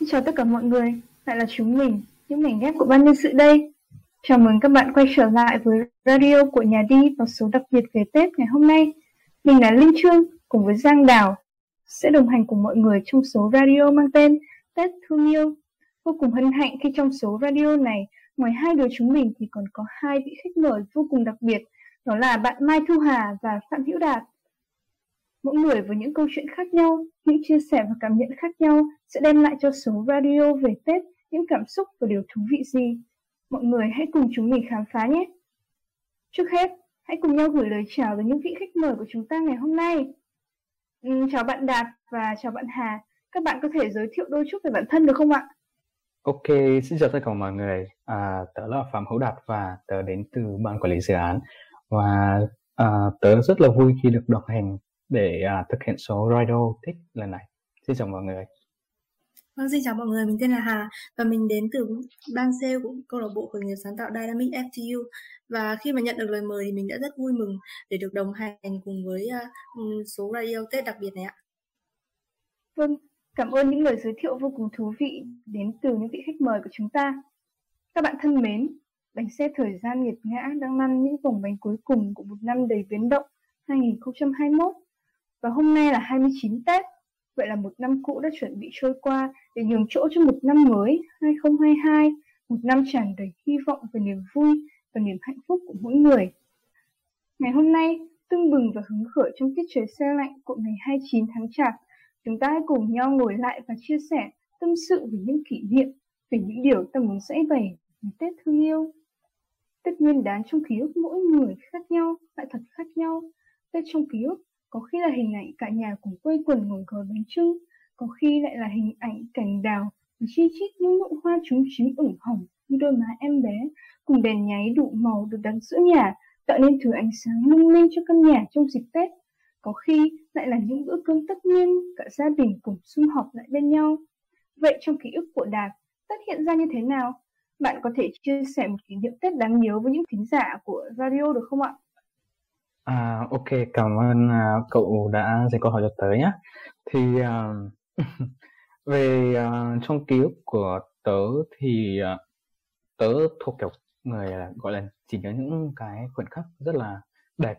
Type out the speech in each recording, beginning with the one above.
Xin chào tất cả mọi người, lại là chúng mình, những mảnh ghép của ban nhân sự đây. Chào mừng các bạn quay trở lại với radio của nhà đi vào số đặc biệt về Tết ngày hôm nay. Mình là Linh Trương cùng với Giang Đào sẽ đồng hành cùng mọi người trong số radio mang tên Tết Thương Yêu. Vô cùng hân hạnh khi trong số radio này, ngoài hai đứa chúng mình thì còn có hai vị khách mời vô cùng đặc biệt, đó là bạn Mai Thu Hà và Phạm Hữu Đạt. Mỗi người với những câu chuyện khác nhau, những chia sẻ và cảm nhận khác nhau sẽ đem lại cho số radio về Tết những cảm xúc và điều thú vị gì. Mọi người hãy cùng chúng mình khám phá nhé! Trước hết, hãy cùng nhau gửi lời chào tới những vị khách mời của chúng ta ngày hôm nay. Ừ, chào bạn Đạt và chào bạn Hà. Các bạn có thể giới thiệu đôi chút về bản thân được không ạ? Ok, xin chào tất cả mọi người. À, tớ là Phạm Hữu Đạt và tớ đến từ ban quản lý dự án và à, tớ rất là vui khi được đồng hành để à, thực hiện số Rido Thích lần này. Xin chào mọi người. Vâng, xin chào mọi người, mình tên là Hà và mình đến từ ban sale của câu lạc bộ khởi nghiệp sáng tạo Dynamic FTU và khi mà nhận được lời mời thì mình đã rất vui mừng để được đồng hành cùng với uh, số radio Tết đặc biệt này ạ. Vâng, cảm ơn những lời giới thiệu vô cùng thú vị đến từ những vị khách mời của chúng ta. Các bạn thân mến, bánh xe thời gian nghiệt ngã đang lăn những vòng bánh cuối cùng của một năm đầy biến động 2021 và hôm nay là 29 Tết Vậy là một năm cũ đã chuẩn bị trôi qua để nhường chỗ cho một năm mới 2022, một năm tràn đầy hy vọng và niềm vui và niềm hạnh phúc của mỗi người. Ngày hôm nay, tưng bừng và hứng khởi trong tiết trời xe lạnh của ngày 29 tháng Chạp, chúng ta hãy cùng nhau ngồi lại và chia sẻ tâm sự về những kỷ niệm, về những điều ta muốn dãy bày về Tết thương yêu. Tết nguyên đán trong ký ức mỗi người khác nhau, lại thật khác nhau. Tết trong ký ức có khi là hình ảnh cả nhà cùng quây quần ngồi gói bánh trưng, có khi lại là hình ảnh cảnh đào chi chít những nụ hoa trúng chín ửng hồng như đôi má em bé cùng đèn nháy đủ màu được đặt giữa nhà tạo nên thứ ánh sáng lung linh cho căn nhà trong dịp Tết. Có khi lại là những bữa cơm tất niên cả gia đình cùng sum họp lại bên nhau. Vậy trong ký ức của Đạt, Tết hiện ra như thế nào? Bạn có thể chia sẻ một kỷ niệm Tết đáng nhớ với những thính giả của radio được không ạ? À, ok, cảm ơn à, cậu đã dành câu hỏi cho tớ nhé. Thì à, về à, trong ký ức của tớ thì à, tớ thuộc kiểu người là gọi là chỉ nhớ những cái khoảnh khắc rất là đẹp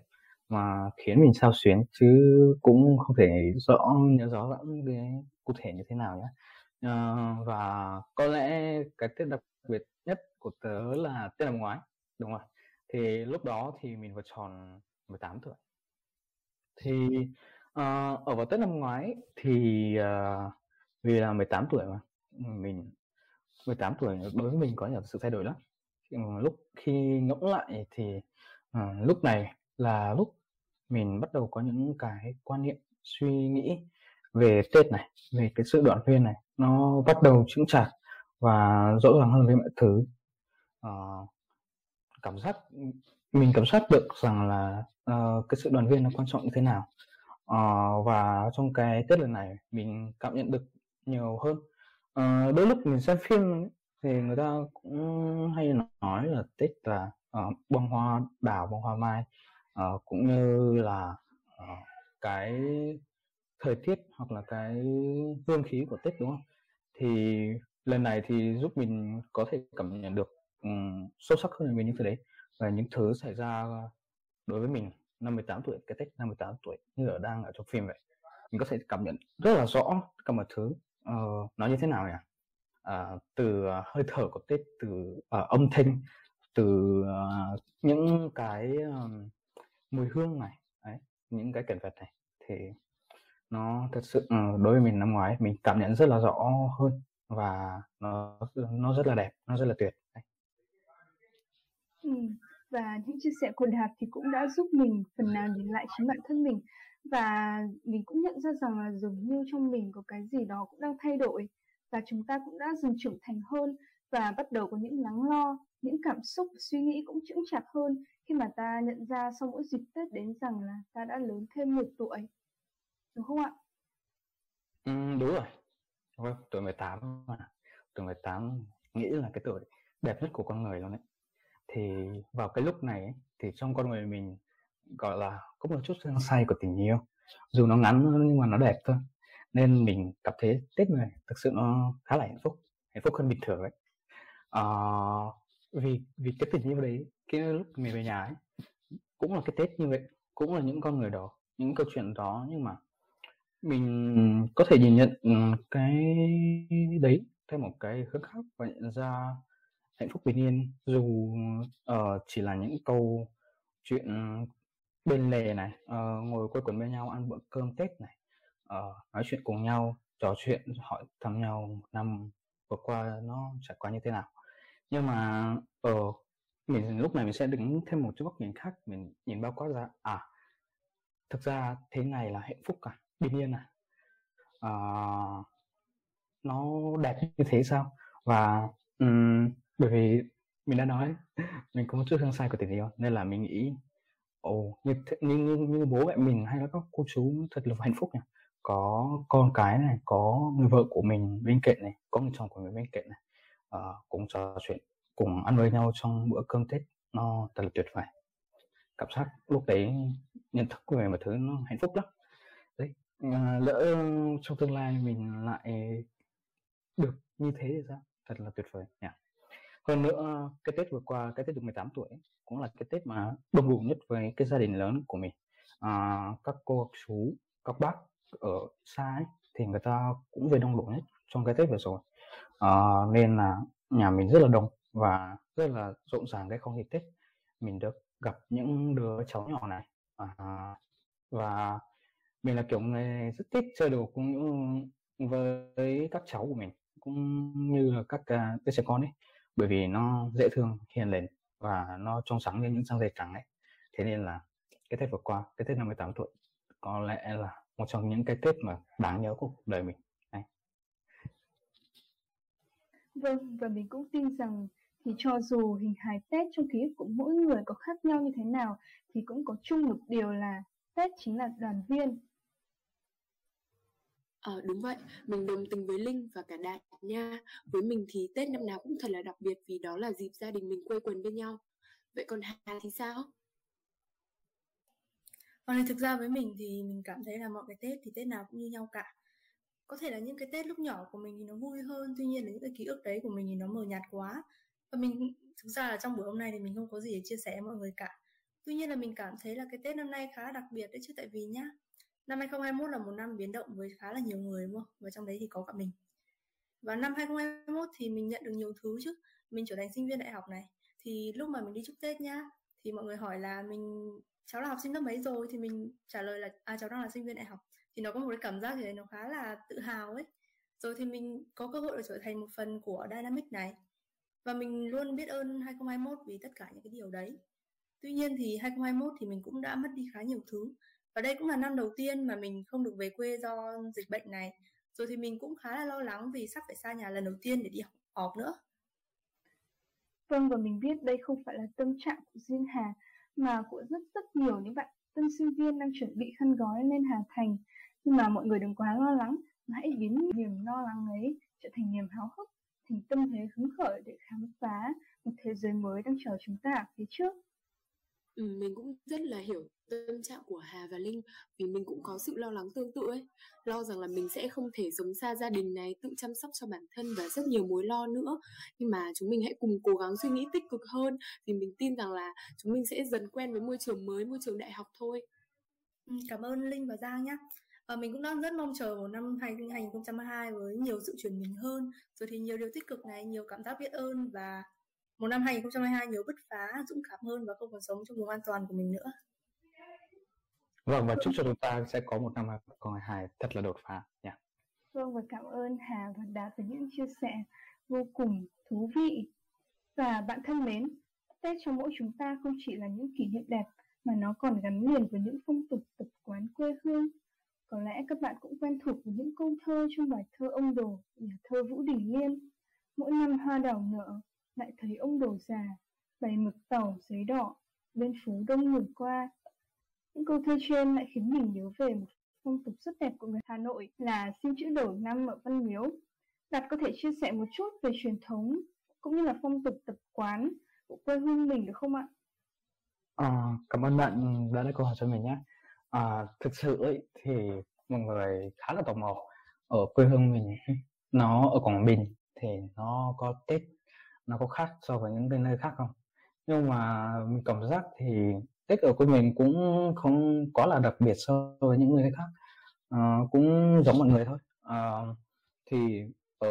mà khiến mình sao xuyến chứ cũng không thể rõ nhớ rõ lắm cái cụ thể như thế nào nhé. À, và có lẽ cái Tết đặc biệt nhất của tớ là Tết năm ngoái, đúng rồi. Thì lúc đó thì mình vừa tròn 18 tuổi. Thì, uh, ở vào Tết năm ngoái thì, uh, vì là 18 tuổi mà, mình 18 tuổi đối với mình có nhiều sự thay đổi lắm. Ừ, lúc khi ngẫm lại thì, uh, lúc này là lúc mình bắt đầu có những cái quan niệm, suy nghĩ về Tết này, về cái sự đoàn viên này, nó bắt đầu chững chạc và rõ ràng hơn với mọi thứ. uh, cảm giác mình cảm giác được rằng là uh, cái sự đoàn viên nó quan trọng như thế nào? Uh, và trong cái tết lần này mình cảm nhận được nhiều hơn. Uh, đôi lúc mình xem phim thì người ta cũng hay nói là tết là uh, bông hoa đào bông hoa mai. Uh, cũng như là uh, cái thời tiết hoặc là cái hương khí của tết đúng không? Thì lần này thì giúp mình có thể cảm nhận được um, sâu sắc hơn về những thứ đấy và những thứ xảy ra đối với mình năm 18 tuổi cái Tết năm 18 tuổi như ở đang ở trong phim vậy mình có thể cảm nhận rất là rõ cả mọi thứ. Uh, nó như thế nào nhỉ? Uh, từ uh, hơi thở của Tết từ uh, âm thanh từ uh, những cái uh, mùi hương này đấy, những cái cảnh vật này thì nó thật sự uh, đối với mình năm ngoái mình cảm nhận rất là rõ hơn và nó nó rất là đẹp nó rất là tuyệt đấy. Ừ và những chia sẻ của Đạt thì cũng đã giúp mình phần nào nhìn lại chính bản thân mình và mình cũng nhận ra rằng là dường như trong mình có cái gì đó cũng đang thay đổi và chúng ta cũng đã dần trưởng thành hơn và bắt đầu có những lắng lo, những cảm xúc, suy nghĩ cũng chững chạc hơn khi mà ta nhận ra sau mỗi dịp Tết đến rằng là ta đã lớn thêm một tuổi. Đúng không ạ? Ừ, đúng rồi. Vâng, tuổi 18 mà. Tuổi 18 nghĩ là cái tuổi đẹp nhất của con người luôn đấy thì vào cái lúc này ấy, thì trong con người mình gọi là có một chút hăng say của tình yêu. Dù nó ngắn nhưng mà nó đẹp thôi. Nên mình cảm thấy Tết này thực sự nó khá là hạnh phúc hạnh phúc hơn bình thường đấy à, ờ, vì vì cái tình yêu đấy cái lúc mình về nhà ấy cũng là cái Tết như vậy cũng là những con người đó những câu chuyện đó nhưng mà mình có thể nhìn nhận ừ, cái đấy theo một cái hướng khác và nhận ra hạnh phúc bình yên. Dù uh, chỉ là những câu chuyện bên lề này uh, ngồi quây quần bên nhau ăn bữa cơm tết này uh, nói chuyện cùng nhau trò chuyện hỏi thăm nhau một năm vừa qua nó trải qua như thế nào. Nhưng mà ở uh, mình lúc này mình sẽ đứng thêm một chút góc nhìn khác mình nhìn bao quát ra à thực ra thế này là hạnh phúc cả bình yên à, uh, nó đẹp như thế sao? Và um, bởi vì mình đã nói mình có một chút hương sai của tình yêu nên là mình nghĩ ồ như, như, như, như bố mẹ mình hay là các cô chú thật là hạnh phúc nhỉ? Có con cái này có người vợ của mình bên cạnh này có người chồng của mình bên cạnh này uh, cùng trò chuyện cùng ăn với nhau trong bữa cơm tết nó thật là tuyệt vời. Cảm giác lúc đấy nhận thức về một thứ nó hạnh phúc lắm. Đấy à, lỡ trong tương lai mình lại được như thế thì sao? Thật là tuyệt vời nhỉ? Hơn nữa cái tết vừa qua cái tết được 18 tuổi cũng là cái tết mà đông đủ nhất với cái gia đình lớn của mình. À, các cô các chú các bác ở xa ấy, thì người ta cũng về đông đủ nhất trong cái tết vừa rồi. À, nên là nhà mình rất là đông và rất là rộn ràng cái không khí tết. Mình được gặp những đứa cháu nhỏ này. À, và mình là kiểu người rất thích chơi đồ cũng với các cháu của mình cũng như là các uh, đứa trẻ con ấy bởi vì nó dễ thương hiền lành và nó trong sáng như những trang giấy trắng ấy thế nên là cái tết vừa qua, cái tết năm 18 tuổi có lẽ là một trong những cái tết mà đáng nhớ của cuộc đời mình này. vâng và mình cũng tin rằng thì cho dù hình hài Tết trong ký ức của mỗi người có khác nhau như thế nào, thì cũng có chung một điều là Tết chính là đoàn viên. Ờ đúng vậy, mình đồng tình với Linh và cả Đạt nha. Với mình thì Tết năm nào cũng thật là đặc biệt vì đó là dịp gia đình mình quây quần bên nhau. Vậy còn Hà thì sao? Ờ, còn này thực ra với mình thì mình cảm thấy là mọi cái Tết thì Tết nào cũng như nhau cả. Có thể là những cái Tết lúc nhỏ của mình thì nó vui hơn, tuy nhiên là những cái ký ức đấy của mình thì nó mờ nhạt quá và mình thực ra là trong buổi hôm nay thì mình không có gì để chia sẻ với mọi người cả tuy nhiên là mình cảm thấy là cái tết năm nay khá đặc biệt đấy chứ tại vì nhá năm 2021 là một năm biến động với khá là nhiều người, đúng không? Và trong đấy thì có cả mình. Và năm 2021 thì mình nhận được nhiều thứ chứ. Mình trở thành sinh viên đại học này. Thì lúc mà mình đi chúc tết nhá, thì mọi người hỏi là mình, cháu là học sinh lớp mấy rồi? Thì mình trả lời là à cháu đang là sinh viên đại học. Thì nó có một cái cảm giác gì đấy, nó khá là tự hào ấy. Rồi thì mình có cơ hội để trở thành một phần của dynamic này. Và mình luôn biết ơn 2021 vì tất cả những cái điều đấy. Tuy nhiên thì 2021 thì mình cũng đã mất đi khá nhiều thứ. Và đây cũng là năm đầu tiên mà mình không được về quê do dịch bệnh này. Rồi thì mình cũng khá là lo lắng vì sắp phải xa nhà lần đầu tiên để đi học họp nữa. Vâng và mình biết đây không phải là tâm trạng của riêng Hà mà của rất rất nhiều những bạn tân sinh viên đang chuẩn bị khăn gói lên Hà Thành. Nhưng mà mọi người đừng quá lo lắng, hãy biến niềm lo lắng ấy trở thành niềm háo hức thành tâm thế hứng khởi để khám phá một thế giới mới đang chờ chúng ta ở phía trước. Ừ, mình cũng rất là hiểu tâm trạng của Hà và Linh vì mình cũng có sự lo lắng tương tự ấy. Lo rằng là mình sẽ không thể sống xa gia đình này, tự chăm sóc cho bản thân và rất nhiều mối lo nữa. Nhưng mà chúng mình hãy cùng cố gắng suy nghĩ tích cực hơn thì mình tin rằng là chúng mình sẽ dần quen với môi trường mới, môi trường đại học thôi. Ừ, cảm ơn Linh và Giang nhé và ờ, mình cũng đang rất mong chờ một năm 2022 với nhiều sự chuyển mình hơn. Rồi thì nhiều điều tích cực này, nhiều cảm giác biết ơn và một năm 2022 nhiều bứt phá dũng cảm hơn và không còn sống trong vùng an toàn của mình nữa. Vâng và chúc cho chúng ta sẽ có một năm 2022 thật là đột phá nha. Vâng và cảm ơn Hà và Đạt về những chia sẻ vô cùng thú vị. Và bạn thân mến Tết cho mỗi chúng ta không chỉ là những kỷ niệm đẹp mà nó còn gắn liền với những phong tục tập quán quê hương. Có lẽ các bạn cũng quen thuộc với những câu thơ trong bài thơ ông đồ nhà thơ Vũ Đình Liên. Mỗi năm hoa đào nở, lại thấy ông đồ già, bày mực tàu giấy đỏ, bên phố đông người qua. Những câu thơ trên lại khiến mình nhớ về một phong tục rất đẹp của người Hà Nội là xin chữ đầu năm ở Văn Miếu. Đạt có thể chia sẻ một chút về truyền thống cũng như là phong tục tập quán của quê hương mình được không ạ? À, cảm ơn bạn đã đặt câu hỏi cho mình nhé. À, thực sự ấy, thì mọi người khá là tò mò ở quê hương mình nó ở Quảng Bình thì nó có Tết nó có khác so với những cái nơi khác không? Nhưng mà mình cảm giác thì Tết ở quê mình cũng không có là đặc biệt so với những nơi khác. À, cũng giống mọi người thôi. À, thì ở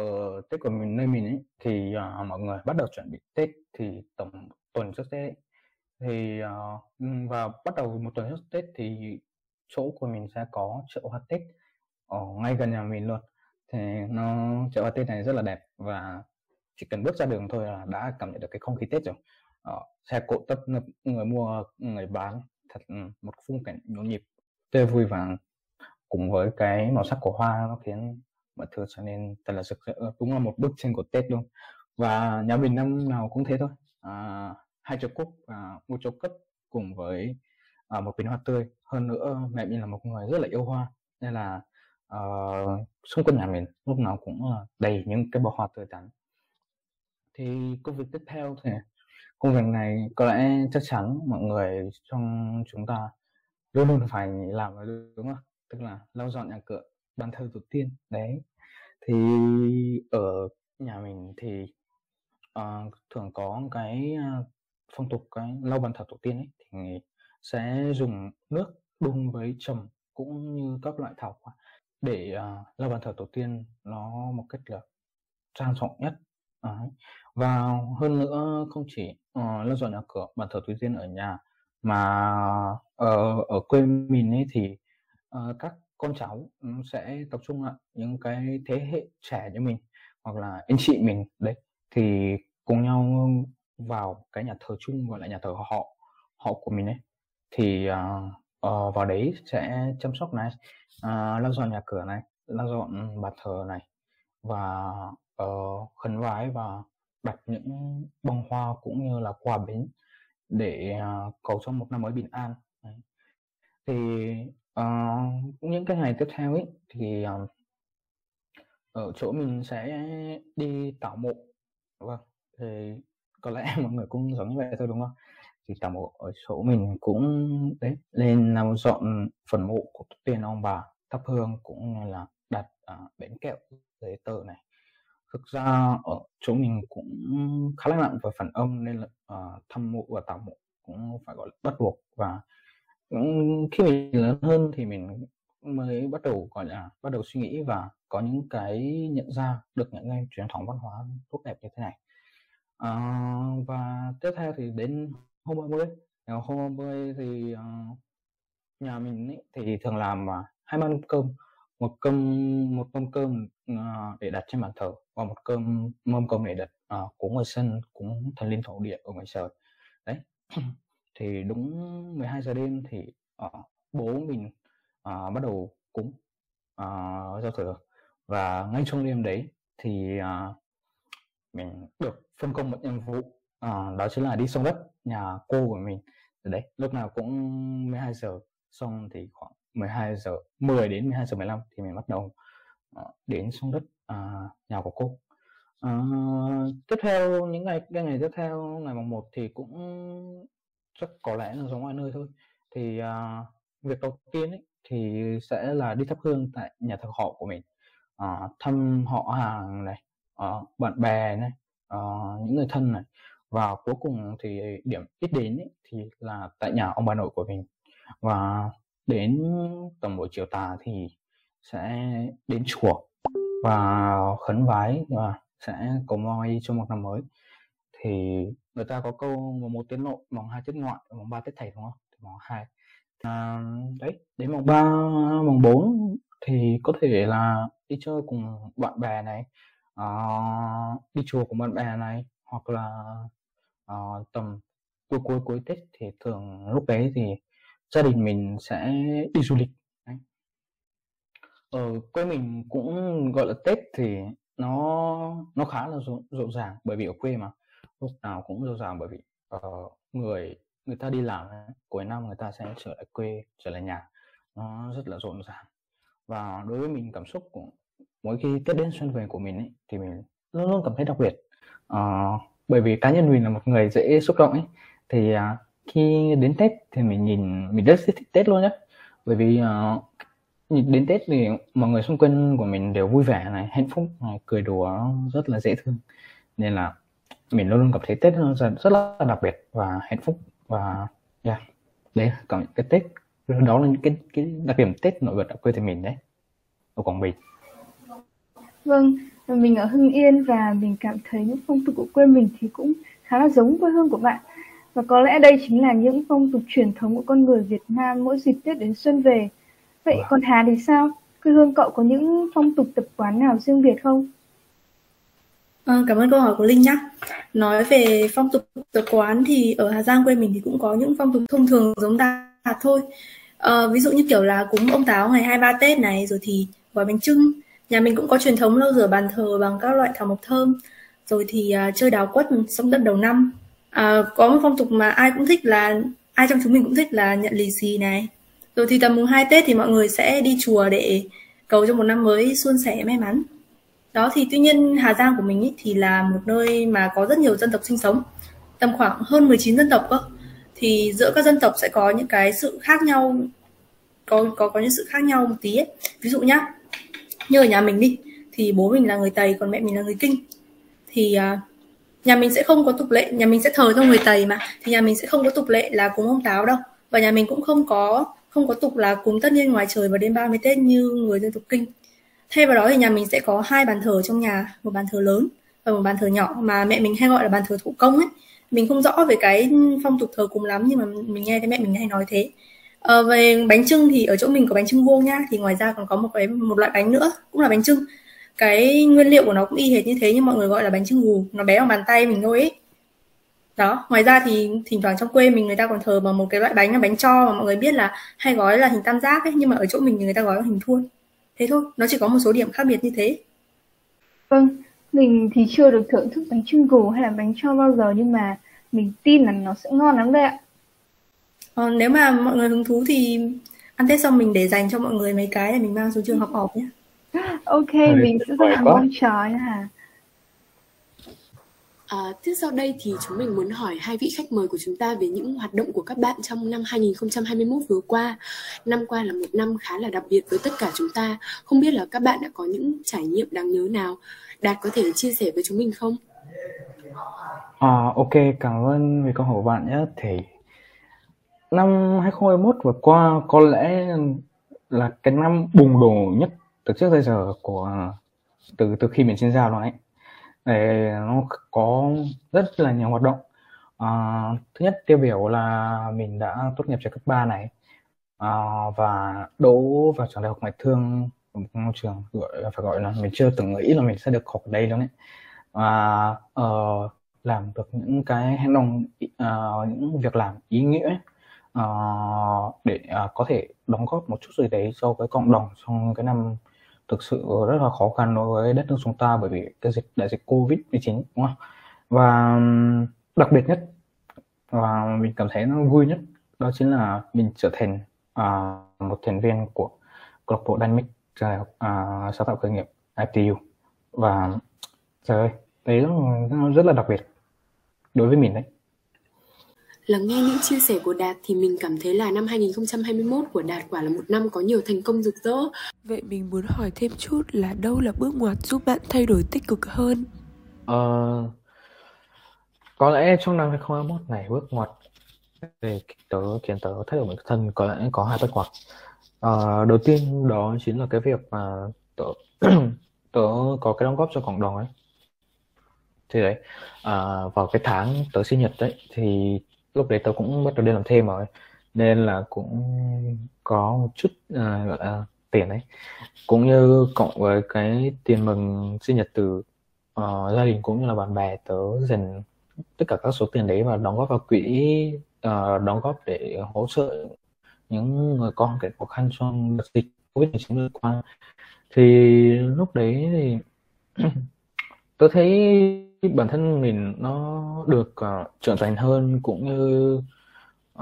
Tết của mình nơi mình ấy thì à, mọi người bắt đầu chuẩn bị Tết thì tổng tuần trước Tết ấy, thì à, và bắt đầu một tuần trước Tết thì chỗ của mình sẽ có chợ hoa Tết ở ngay gần nhà mình luôn. Thì nó chợ hoa Tết này rất là đẹp và chỉ cần bước ra đường thôi là đã cảm nhận được cái không khí Tết rồi. Ờ, xe cộ tấp nập người mua người bán thật ừ, một khung cảnh nhộn nhịp tươi vui và cùng với cái màu sắc của hoa nó khiến mọi thứ trở nên thật là rực rỡ. Ờ, Đúng là một bức tranh của Tết luôn. Và nhà mình năm nào cũng thế thôi. À, hai chục cúc và một chục cất cùng với à, một bình hoa tươi. Hơn nữa mẹ mình là một người rất là yêu hoa nên là uh, xung quanh nhà mình lúc nào cũng ờ, đầy những cái bó hoa tươi tắn thì công việc tiếp theo thì công việc này có lẽ chắc chắn mọi người trong chúng ta luôn luôn phải làm đúng không tức là lau dọn nhà cửa bàn thờ tổ tiên đấy thì ở nhà mình thì uh, thường có cái uh, phong tục cái lau bàn thờ tổ tiên ấy thì sẽ dùng nước đun với trầm cũng như các loại thảo quả để uh, lau bàn thờ tổ tiên nó một cách là trang trọng nhất Đấy và hơn nữa không chỉ uh, lau dọn nhà cửa bàn thờ tổ tiên ở nhà mà ở ở quê mình ấy thì uh, các con cháu ừ, sẽ tập trung lại những cái thế hệ trẻ như mình hoặc là anh chị mình đấy. Thì cùng nhau vào cái nhà thờ chung gọi là nhà thờ họ họ của mình ấy. Thì uh, uh, vào đấy sẽ chăm sóc này uh, lau dọn nhà cửa này lau dọn bàn thờ này và uh, khấn vái và đặt những bông hoa cũng như là quà bến để uh, cầu cho một năm mới bình an. Đấy. thì uh, những cái ngày tiếp theo ấy thì uh, ở chỗ mình sẽ đi tảo mộ. Vâng thì có lẽ mọi người cũng giống như vậy thôi đúng không? Thì tảo mộ ở chỗ mình cũng đấy lên làm dọn phần mộ của tiền ông bà thắp hương cũng như là đặt uh, bánh kẹo giấy tờ này thực ra ở chỗ mình cũng khá là nặng về phần âm nên là à, uh, thăm mộ và tạo mộ cũng phải gọi là bắt buộc. Và khi mình lớn hơn thì mình mới bắt đầu gọi là bắt đầu suy nghĩ và có những cái nhận ra được những cái truyền thống văn hóa tốt đẹp như thế này. À, và tiếp theo thì đến hôm 30 hôm 30 thì uh, nhà mình ấy, thì thường làm uh, hai mâm cơm. Một cơm một mâm cơm uh, để đặt trên bàn thờ và một cơm mâm cơm để đặt à, cúng ở sân cũng thần linh thổ địa ở ngoài trời đấy. Thì đúng 12 giờ đêm thì à, bố mình à, bắt đầu cúng à, giao thừa. Và ngay trong đêm đấy thì à, mình được phân công một nhiệm vụ à, đó chính là đi sông đất nhà cô của mình. Đấy lúc nào cũng 12 giờ xong thì khoảng 12 giờ 10 đến 12 giờ 15 thì mình bắt đầu Ờ, đến sông đất à, nhà của cô. À, tiếp theo những ngày cái ngày tiếp theo ngày mùng 1 thì cũng chắc có lẽ là giống mọi nơi thôi. Thì à, việc đầu tiên ấy, thì sẽ là đi thắp hương tại nhà thờ họ của mình. À, thăm họ hàng này à, bạn bè này à, những người thân này. Và cuối cùng thì điểm ít đến ấy, thì là tại nhà ông bà nội của mình. Và đến tầm buổi chiều tà thì sẽ đến chùa và khấn vái và sẽ cầu mong cho một năm mới. Thì người ta có câu mùng một tiết nội mùng hai tiết ngoại mùng ba tiết thầy đúng không? Thì mùng hai. À, đấy đến mùng ba mùng bốn thì có thể là đi chơi cùng bạn bè này à, đi chùa cùng bạn bè này hoặc là à, tầm cuối cuối cuối tết thì thường lúc đấy thì gia đình mình sẽ đi du lịch ở quê mình cũng gọi là tết thì nó nó khá là rộn, rộn ràng bởi vì ở quê mà. Lúc nào cũng rộn ràng bởi vì uh, người người ta đi làm cuối năm người ta sẽ trở lại quê trở lại nhà. Nó rất là rộn ràng. Và đối với mình cảm xúc của mỗi khi tết đến xuân về của mình ấy, thì mình luôn luôn cảm thấy đặc biệt. Uh, bởi vì cá nhân mình là một người dễ xúc động ấy. Thì uh, khi đến tết thì mình nhìn mình rất thích tết luôn nhé bởi vì uh, đến Tết thì mọi người xung quanh của mình đều vui vẻ này hạnh phúc này cười đùa rất là dễ thương nên là mình luôn luôn cảm thấy Tết nó rất, rất là đặc biệt và hạnh phúc và yeah, đấy còn cái Tết đó là những cái cái đặc điểm Tết nổi bật ở quê thì mình đấy ở Quảng Bình Vâng, mình ở Hưng Yên và mình cảm thấy những phong tục của quê mình thì cũng khá là giống quê hương của bạn. Và có lẽ đây chính là những phong tục truyền thống của con người Việt Nam mỗi dịp Tết đến xuân về. Vậy Wow. còn Hà thì sao? Quê hương cậu có những phong tục tập quán nào riêng biệt không? Ờ, cảm ơn câu hỏi của Linh nhá. Nói về phong tục tập quán thì ở Hà Giang quê mình thì cũng có những phong tục thông thường giống Đà Lạt thôi. Ờ, ví dụ như kiểu là cúng ông Táo ngày 23 Tết này, rồi thì gói bánh chưng. Nhà mình cũng có truyền thống lau rửa bàn thờ bằng các loại thảo mộc thơm. Rồi thì à, chơi đào quất xong đất đầu năm. À, có một phong tục mà ai cũng thích là ai trong chúng mình cũng thích là nhận lì xì này. Rồi thì tầm mùng 2 Tết thì mọi người sẽ đi chùa để cầu cho một năm mới suôn sẻ may mắn. Đó thì tuy nhiên Hà Giang của mình ý, thì là một nơi mà có rất nhiều dân tộc sinh sống, tầm khoảng hơn 19 dân tộc cơ. Thì giữa các dân tộc sẽ có những cái sự khác nhau, có có có những sự khác nhau một tí ấy. Ví dụ nhá, như ở nhà mình đi, thì bố mình là người Tây còn mẹ mình là người Kinh. Thì uh, nhà mình sẽ không có tục lệ, nhà mình sẽ thờ theo người Tây mà, thì nhà mình sẽ không có tục lệ là cúng ông Táo đâu. Và nhà mình cũng không có không có tục là cúng tất niên ngoài trời vào đêm 30 Tết như người dân tộc Kinh. Thay vào đó thì nhà mình sẽ có hai bàn thờ trong nhà, một bàn thờ lớn và một bàn thờ nhỏ mà mẹ mình hay gọi là bàn thờ thủ công ấy. Mình không rõ về cái phong tục thờ cúng lắm nhưng mà mình nghe thấy mẹ mình hay nói thế. À, về bánh trưng thì ở chỗ mình có bánh trưng vuông nhá, thì ngoài ra còn có một cái một loại bánh nữa cũng là bánh trưng. Cái nguyên liệu của nó cũng y hệt như thế nhưng mọi người gọi là bánh trưng gù, nó bé bằng bàn tay mình thôi ấy. Đó, ngoài ra thì thỉnh thoảng trong quê mình người ta còn thờ bằng một cái loại bánh là bánh cho mà mọi người biết là hay gói là hình tam giác ấy nhưng mà ở chỗ mình thì người ta gói bằng hình thuôn thế thôi nó chỉ có một số điểm khác biệt như thế Vâng, mình thì chưa được thưởng thức bánh trưng gù hay là bánh cho bao giờ nhưng mà mình tin là nó sẽ ngon lắm đây ạ. ờ, nếu mà mọi người hứng thú thì ăn tết xong mình để dành cho mọi người mấy cái để mình mang xuống trường học họp nhé Ok, Ôi, mình sẽ rất là mong chờ nha. À, tiếp sau đây thì chúng mình muốn hỏi hai vị khách mời của chúng ta về những hoạt động của các bạn trong năm 2021 vừa qua. Năm qua là một năm khá là đặc biệt với tất cả chúng ta. Không biết là các bạn đã có những trải nghiệm đáng nhớ nào? Đạt có thể chia sẻ với chúng mình không? À, ok, cảm ơn vì câu hỏi của bạn nhé. Thì năm 2021 vừa qua có lẽ là cái năm bùng nổ nhất từ trước tới giờ của từ từ khi mình sinh ra luôn ấy. Để nó có rất là nhiều hoạt động. À, thứ nhất tiêu biểu là mình đã tốt nghiệp trường cấp 3 này. À, và đỗ vào trường đại học ngoại thương một ngôi trường gọi phải gọi là mình chưa từng nghĩ là mình sẽ được học ở đây đâu đấy và uh, làm được những cái hành động uh, những việc làm ý nghĩa ấy, uh, để uh, có thể đóng góp một chút gì đấy cho cái cộng đồng trong cái năm thực sự rất là khó khăn đối với đất nước chúng ta bởi vì cái dịch đại dịch Covid-19 đúng không? Và đặc biệt nhất và mình cảm thấy nó vui nhất đó chính là mình trở thành à, một thành viên của câu lạc bộ Dynamic trường đại học à, sáng tạo khởi nghiệp ITU và trời ơi đấy nó rất là đặc biệt đối với mình đấy Lắng nghe những chia sẻ của Đạt thì mình cảm thấy là năm 2021 của Đạt quả là một năm có nhiều thành công rực rỡ. Vậy mình muốn hỏi thêm chút là đâu là bước ngoặt giúp bạn thay đổi tích cực hơn? Ờ, có lẽ trong năm 2021 này bước ngoặt về tớ khiến tớ thay đổi bản thân có lẽ có hai bước ngoặt Ờ, đầu tiên đó chính là cái việc mà tớ tớ có cái đóng góp cho cộng đồng ấy thì đấy à, vào cái tháng tớ sinh nhật đấy thì lúc đấy tớ cũng bắt đầu đi làm thêm rồi. Nên là cũng có một chút à, gọi là tiền đấy. Cũng như cộng với cái tiền mừng sinh nhật từ uh, gia đình cũng như là bạn bè tớ dành tất cả các số tiền đấy và đóng góp vào quỹ uh, đóng góp để hỗ trợ những người có hoàn cảnh khó khăn trong đợt dịch Covid-19 vừa qua. Thì lúc đấy thì tôi thấy bản thân mình nó được uh, trưởng thành hơn cũng như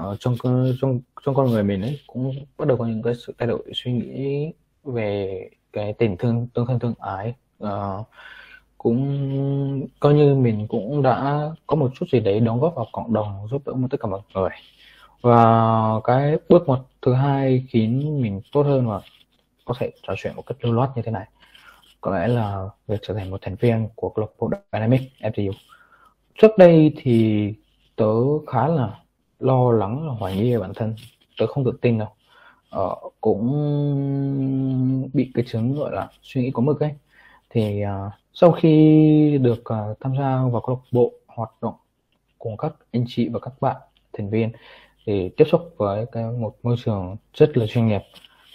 uh, trong trong trong con người mình ấy cũng bắt đầu có những cái sự thay đổi suy nghĩ về cái tình thương tương thân tương ái. Uh, cũng coi như mình cũng đã có một chút gì đấy đóng góp vào cộng đồng giúp đỡ tất cả mọi người. Và cái bước một thứ hai khiến mình tốt hơn và có thể trò chuyện một cách lưu loát như thế này có lẽ là việc trở thành một thành viên của câu lạc bộ Dynamic FTU trước đây thì tớ khá là lo lắng là hoài nghi về bản thân. Tớ không tự tin đâu. Ờ, cũng bị cái chứng gọi là suy nghĩ có mực ấy. Thì uh, sau khi được uh, tham gia vào câu lạc bộ hoạt động cùng các anh chị và các bạn thành viên thì tiếp xúc với cái một môi trường rất là chuyên nghiệp.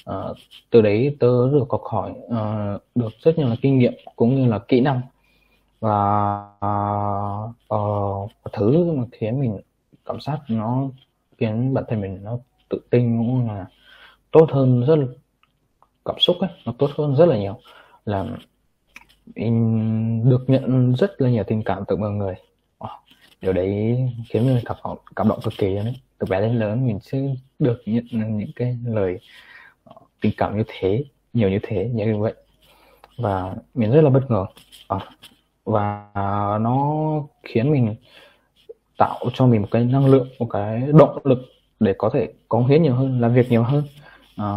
Ờ, từ đấy tớ được học hỏi uh, được rất nhiều là kinh nghiệm cũng như là kỹ năng. Và uh, uh, thứ mà khiến mình cảm giác nó khiến bản thân mình nó tự tin cũng là tốt hơn rất là cảm xúc ấy nó tốt hơn rất là nhiều. Là mình được nhận rất là nhiều tình cảm từ mọi người. Wow. điều đấy khiến mình cảm động cảm động cực kỳ đấy từ bé đến lớn mình sẽ được nhận những cái lời tình cảm như thế nhiều như thế như vậy. Và mình rất là bất ngờ. À, và nó khiến mình tạo cho mình một cái năng lượng một cái động lực để có thể cống hiến nhiều hơn làm việc nhiều hơn. À,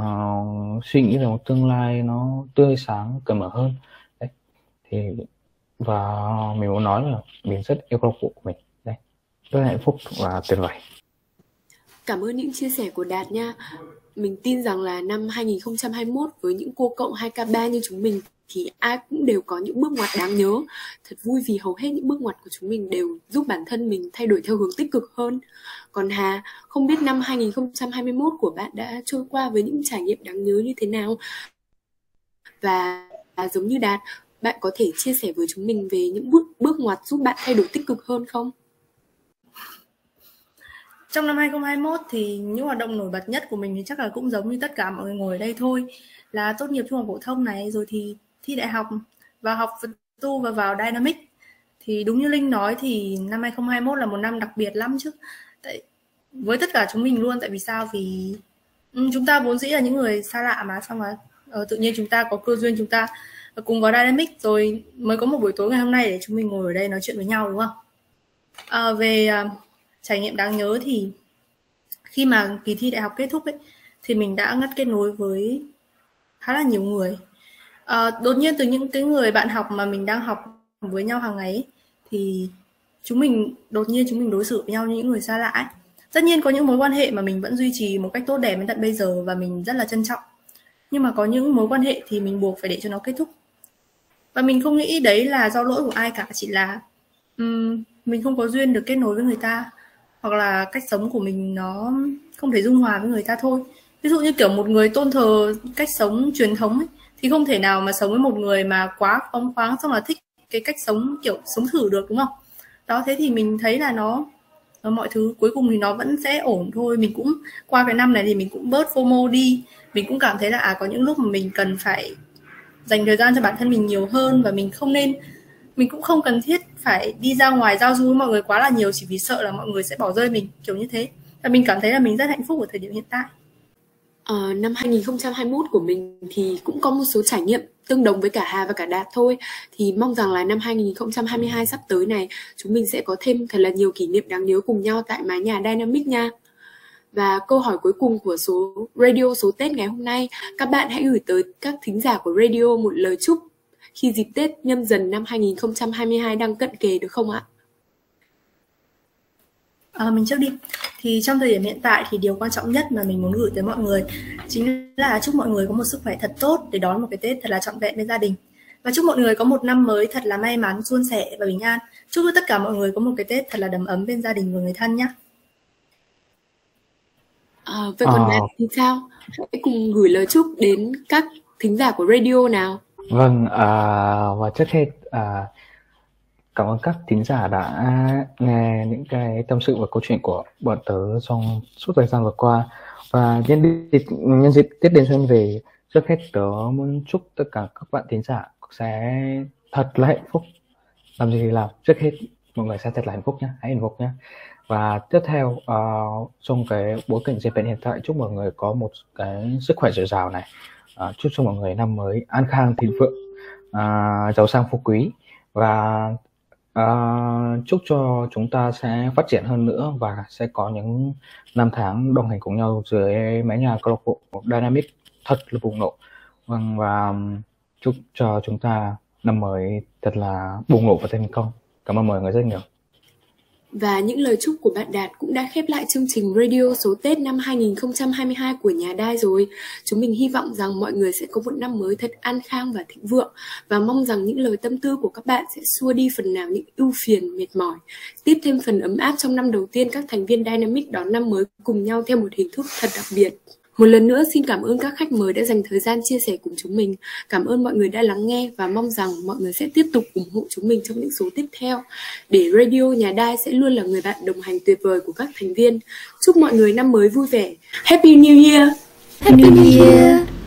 suy nghĩ về một tương lai nó tươi sáng cởi mở hơn. Đấy. Thì và mình muốn nói là mình rất yêu câu lạc bộ của mình. Đây. Rất là hạnh phúc và tuyệt vời. Cảm ơn những chia sẻ của Đạt nha. Mình tin rằng là năm 2021 với những cô cộng 2K3 như chúng mình thì ai cũng đều có những bước ngoặt đáng nhớ. Thật vui vì hầu hết những bước ngoặt của chúng mình đều giúp bản thân mình thay đổi theo hướng tích cực hơn. Còn Hà, không biết năm 2021 của bạn đã trôi qua với những trải nghiệm đáng nhớ như thế nào? Và giống như Đạt, bạn có thể chia sẻ với chúng mình về những bước bước ngoặt giúp bạn thay đổi tích cực hơn không? Trong năm 2021 thì những hoạt động nổi bật nhất của mình thì chắc là cũng giống như tất cả mọi người ngồi ở đây thôi là tốt nghiệp trung học phổ thông này rồi thì thi đại học và học vật tu và vào Dynamic. Thì đúng như Linh nói thì năm 2021 là một năm đặc biệt lắm chứ. Tại với tất cả chúng mình luôn tại vì sao? Vì ừ, chúng ta vốn dĩ là những người xa lạ mà xong rồi ờ, tự nhiên chúng ta có cơ duyên chúng ta cùng vào Dynamic rồi mới có một buổi tối ngày hôm nay để chúng mình ngồi ở đây nói chuyện với nhau đúng không? À, về uh, trải nghiệm đáng nhớ thì khi mà kỳ thi đại học kết thúc ấy thì mình đã ngắt kết nối với khá là nhiều người. À, đột nhiên từ những cái người bạn học mà mình đang học với nhau hàng ngày ấy, thì chúng mình đột nhiên chúng mình đối xử với nhau như những người xa lạ ấy. tất nhiên có những mối quan hệ mà mình vẫn duy trì một cách tốt đẹp đến tận bây giờ và mình rất là trân trọng. Nhưng mà có những mối quan hệ thì mình buộc phải để cho nó kết thúc. Và mình không nghĩ đấy là do lỗi của ai cả chỉ là um, mình không có duyên được kết nối với người ta hoặc là cách sống của mình nó không thể dung hòa với người ta thôi. Ví dụ như kiểu một người tôn thờ cách sống truyền thống ấy, thì không thể nào mà sống với một người mà quá phóng khoáng xong là thích cái cách sống kiểu sống thử được đúng không? Đó thế thì mình thấy là nó mọi thứ cuối cùng thì nó vẫn sẽ ổn thôi. Mình cũng qua cái năm này thì mình cũng bớt fomo đi. Mình cũng cảm thấy là à có những lúc mà mình cần phải dành thời gian cho bản thân mình nhiều hơn và mình không nên mình cũng không cần thiết phải đi ra ngoài giao du với mọi người quá là nhiều chỉ vì sợ là mọi người sẽ bỏ rơi mình kiểu như thế. Và mình cảm thấy là mình rất hạnh phúc ở thời điểm hiện tại. Uh, năm 2021 của mình thì cũng có một số trải nghiệm tương đồng với cả Hà và cả Đạt thôi. Thì mong rằng là năm 2022 sắp tới này chúng mình sẽ có thêm thật là nhiều kỷ niệm đáng nhớ cùng nhau tại mái nhà Dynamic nha. Và câu hỏi cuối cùng của số radio số Tết ngày hôm nay, các bạn hãy gửi tới các thính giả của radio một lời chúc khi dịp Tết nhâm dần năm 2022 đang cận kề được không ạ? À, mình trước đi. Thì trong thời điểm hiện tại thì điều quan trọng nhất mà mình muốn gửi tới mọi người chính là chúc mọi người có một sức khỏe thật tốt để đón một cái Tết thật là trọn vẹn với gia đình. Và chúc mọi người có một năm mới thật là may mắn suôn sẻ và bình an. Chúc tất cả mọi người có một cái Tết thật là đầm ấm bên gia đình và người thân nhé à, vậy còn à... thì sao? Hãy cùng gửi lời chúc đến các thính giả của radio nào Vâng, à, và trước hết à, cảm ơn các thính giả đã nghe những cái tâm sự và câu chuyện của bọn tớ trong suốt thời gian vừa qua. Và nhân dịp, nhân dịp Tết đến xuân về, trước hết tớ muốn chúc tất cả các bạn thính giả sẽ thật là hạnh phúc. Làm gì thì làm, trước hết mọi người sẽ thật là hạnh phúc nhé, hãy hạnh phúc nhé. Và tiếp theo uh, trong cái bối cảnh dịch bệnh hiện tại chúc mọi người có một cái sức khỏe dồi dào này à, chúc cho mọi người năm mới an khang thịnh vượng à, giàu sang phú quý và à, chúc cho chúng ta sẽ phát triển hơn nữa và sẽ có những năm tháng đồng hành cùng nhau dưới mái nhà câu lạc bộ Dynamic thật là bùng nổ vâng, và chúc cho chúng ta năm mới thật là bùng nổ và thành công. Cảm ơn mọi người rất nhiều. Và những lời chúc của bạn Đạt cũng đã khép lại chương trình radio số Tết năm 2022 của nhà đai rồi. Chúng mình hy vọng rằng mọi người sẽ có một năm mới thật an khang và thịnh vượng và mong rằng những lời tâm tư của các bạn sẽ xua đi phần nào những ưu phiền, mệt mỏi, tiếp thêm phần ấm áp trong năm đầu tiên các thành viên Dynamic đón năm mới cùng nhau theo một hình thức thật đặc biệt. Một lần nữa, xin cảm ơn các khách mời đã dành thời gian chia sẻ cùng chúng mình. Cảm ơn mọi người đã lắng nghe và mong rằng mọi người sẽ tiếp tục ủng hộ chúng mình trong những số tiếp theo. Để Radio Nhà Đai sẽ luôn là người bạn đồng hành tuyệt vời của các thành viên. Chúc mọi người năm mới vui vẻ. Happy New Year! Happy New Year!